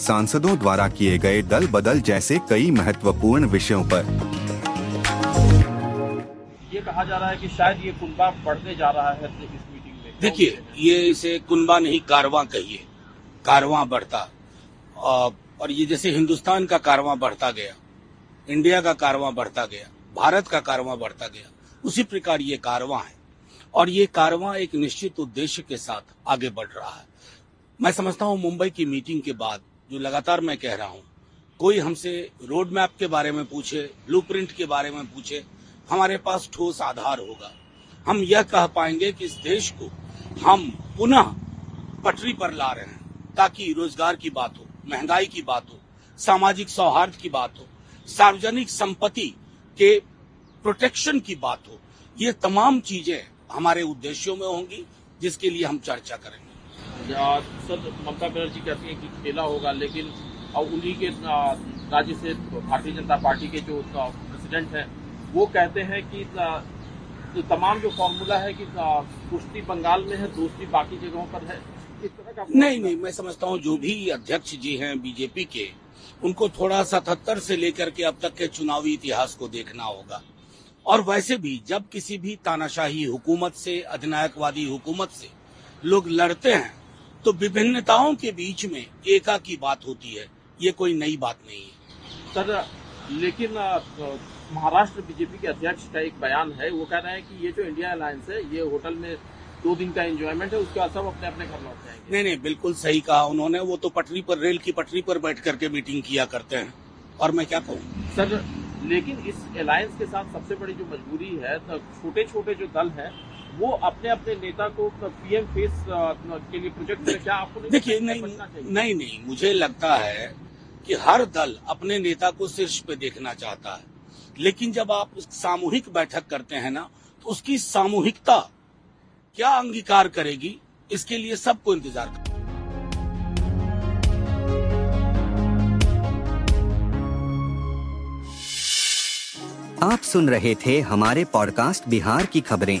सांसदों द्वारा किए गए दल बदल जैसे कई महत्वपूर्ण विषयों पर। ये कहा जा रहा है कि शायद ये कुनबा बढ़ने जा रहा है इस मीटिंग में। देखिए ये इसे कुनबा नहीं कारवां कहिए। कारवां बढ़ता। और ये जैसे हिंदुस्तान का कारवां बढ़ता गया इंडिया का कारवां बढ़ता गया भारत का कारवां बढ़ता गया उसी प्रकार ये कारवां है। और ये कारवां एक निश्चित उद्देश्य के साथ आगे बढ़ रहा है। मैं समझता हूँ मुंबई की मीटिंग के बाद जो लगातार मैं कह रहा हूँ, कोई हमसे रोड मैप के बारे में पूछे ब्लूप्रिंट के बारे में पूछे, हमारे पास ठोस आधार होगा। हम यह कह पाएँगे कि इस देश को हम पुनः पटरी पर ला रहे हैं, ताकि रोज़गार की बात हो, महँगाई की बात हो, सामाजिक सौहार्द की बात हो, सार्वजनिक संपत्ति के प्रोटेक्शन की बात हो। ये तमाम चीज़ें हमारे उद्देश्यों में होंगी, जिसके लिए हम चर्चा करेंगे। सर, ममता बनर्जी कहती है कि खेला होगा, लेकिन अब उन्हीं के राज्य से भारतीय जनता पार्टी के जो प्रेसिडेंट हैं, वो कहते हैं कि तो तमाम जो फॉर्मूला है कि कुश्ती बंगाल में है, दोस्ती बाकी जगहों पर है। इस तरह का नहीं नहीं, मैं समझता हूँ, जो भी अध्यक्ष जी हैं बीजेपी के, उनको थोड़ा सतहत्तर से लेकर के अब तक के चुनावी इतिहास को देखना होगा। और वैसे भी, जब किसी भी तानाशाही हुकूमत से, अधिनायकवादी हुकूमत से लोग लड़ते हैं तो विभिन्नताओं के बीच में एका की बात होती है। ये कोई नई बात नहीं है। सर लेकिन महाराष्ट्र बीजेपी के अध्यक्ष का एक बयान है। वो कह रहे हैं कि ये जो इंडिया अलायंस है ये होटल में दो दिन का एंजॉयमेंट है उसके बाद सब अपने अपने घर लौट जाएँगे। नहीं नहीं बिल्कुल सही कहा उन्होंने। वो तो पटरी पर रेल की पटरी पर बैठ करके मीटिंग किया करते हैं। और मैं क्या कहूँ? सर लेकिन इस अलायंस के साथ सबसे बड़ी जो मजबूरी है तो छोटे छोटे जो दल है वो अपने अपने नेता को पीएम फेस के लिए प्रोजेक्ट में क्या आपको देखिए नहीं नहीं नहीं मुझे लगता है कि हर दल अपने नेता को शीर्ष पे देखना चाहता है। लेकिन जब आप सामूहिक बैठक करते हैं ना तो उसकी सामूहिकता क्या अंगीकार करेगी इसके लिए सबको इंतज़ार कर आप सुन रहे थे हमारे पॉडकास्ट बिहार की खबरें।